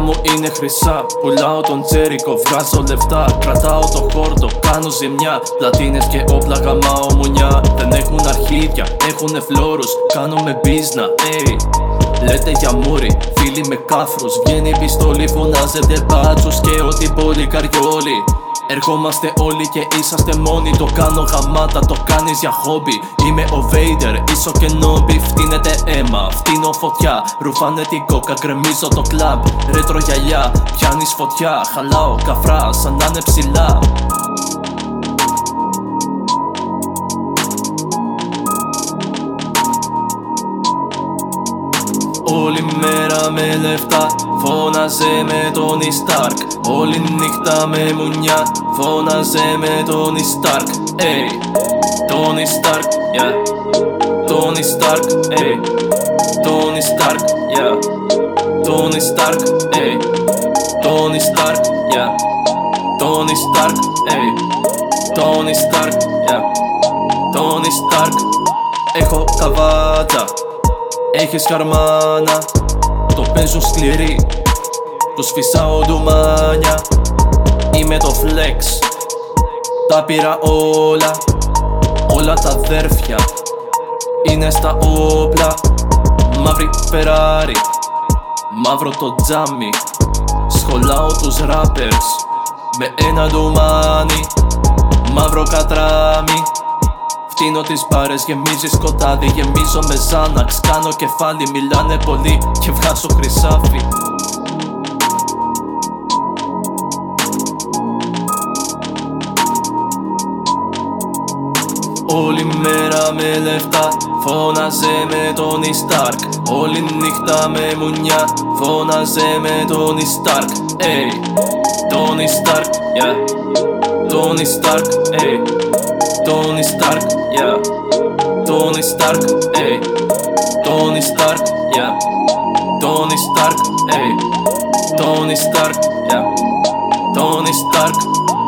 μάτια μου είναι χρυσά. Πουλάω τον τσέρικο, βγάζω λεφτά. Κρατάω το χόρτο, κάνω ζημιά. Πλατίνες και όπλα γαμάω μουνιά. Δεν έχουν αρχίδια, έχουνε φλόρους Κάνουμε μπίζνα, ey Λέτε για μούρι, φίλοι με κάφρους. Βγαίνει η πιστόλη, φωνάζετε μπάτσους Και ό,τι πολύ καριόλι Ερχόμαστε όλοι και είσαστε μόνοι. Το κάνω γαμάτα, το κάνεις για χόμπι. Είμαι ο Vader, ίσο και νόμπι Φτύνεται αίμα, φτύνω φωτιά. Ρουφάνε την κόκα, γκρεμίζω το κλαμπ. Ρέτρο γυαλιά, πιάνεις φωτιά. Χαλάω καφρά, σαν να είναι ψηλά Όλη μέρα με λεφτά Φώναζε με τον Ιστάρκ. Όλη νύχτα με μουνιά Φώναζε με τον Ιστάρκ. Ey Τον Ιστάρκ, yeah. Τον Ιστάρκ, ey Τον Ιστάρκ, yeah. Τον Ιστάρκ, ey Τον Ιστάρκ, yeah. Τον Ιστάρκ, ey Τον Ιστάρκ, yeah. Τον Ιστάρκ. Έχω καβάτα Έχεις χαρμάνα Το παίζω σκληρή Τους φυσάω ντουμάνια Είμαι το flex Τα πήρα όλα. Όλα τα αδέρφια Είναι στα όπλα. Μαύρη Ferrari Μαύρο το τζάμι. Σχολάω τους rappers Με ένα ντουμάνι Μαύρο κατράμι Φτύνω τις μπάρες, γεμίζεις σκοτάδι Γεμίζω με Ζάναξ, κάνω κεφάλι Μιλάνε πολύ και βγάζω χρυσάφι. Όλη μέρα με λεφτά Φώναζε με τον Ιστάρκ Όλη νύχτα με μουνιά Φώναζε με τον Ιστάρκ Ey, τον Ιστάρκ, yeah. Τον Ιστάρκ, ey Tony Stark, yeah. Tony Stark, ey. Tony Stark, yeah. Tony Stark, ey. Tony Stark, yeah. Tony Stark. Yeah. Tony Stark.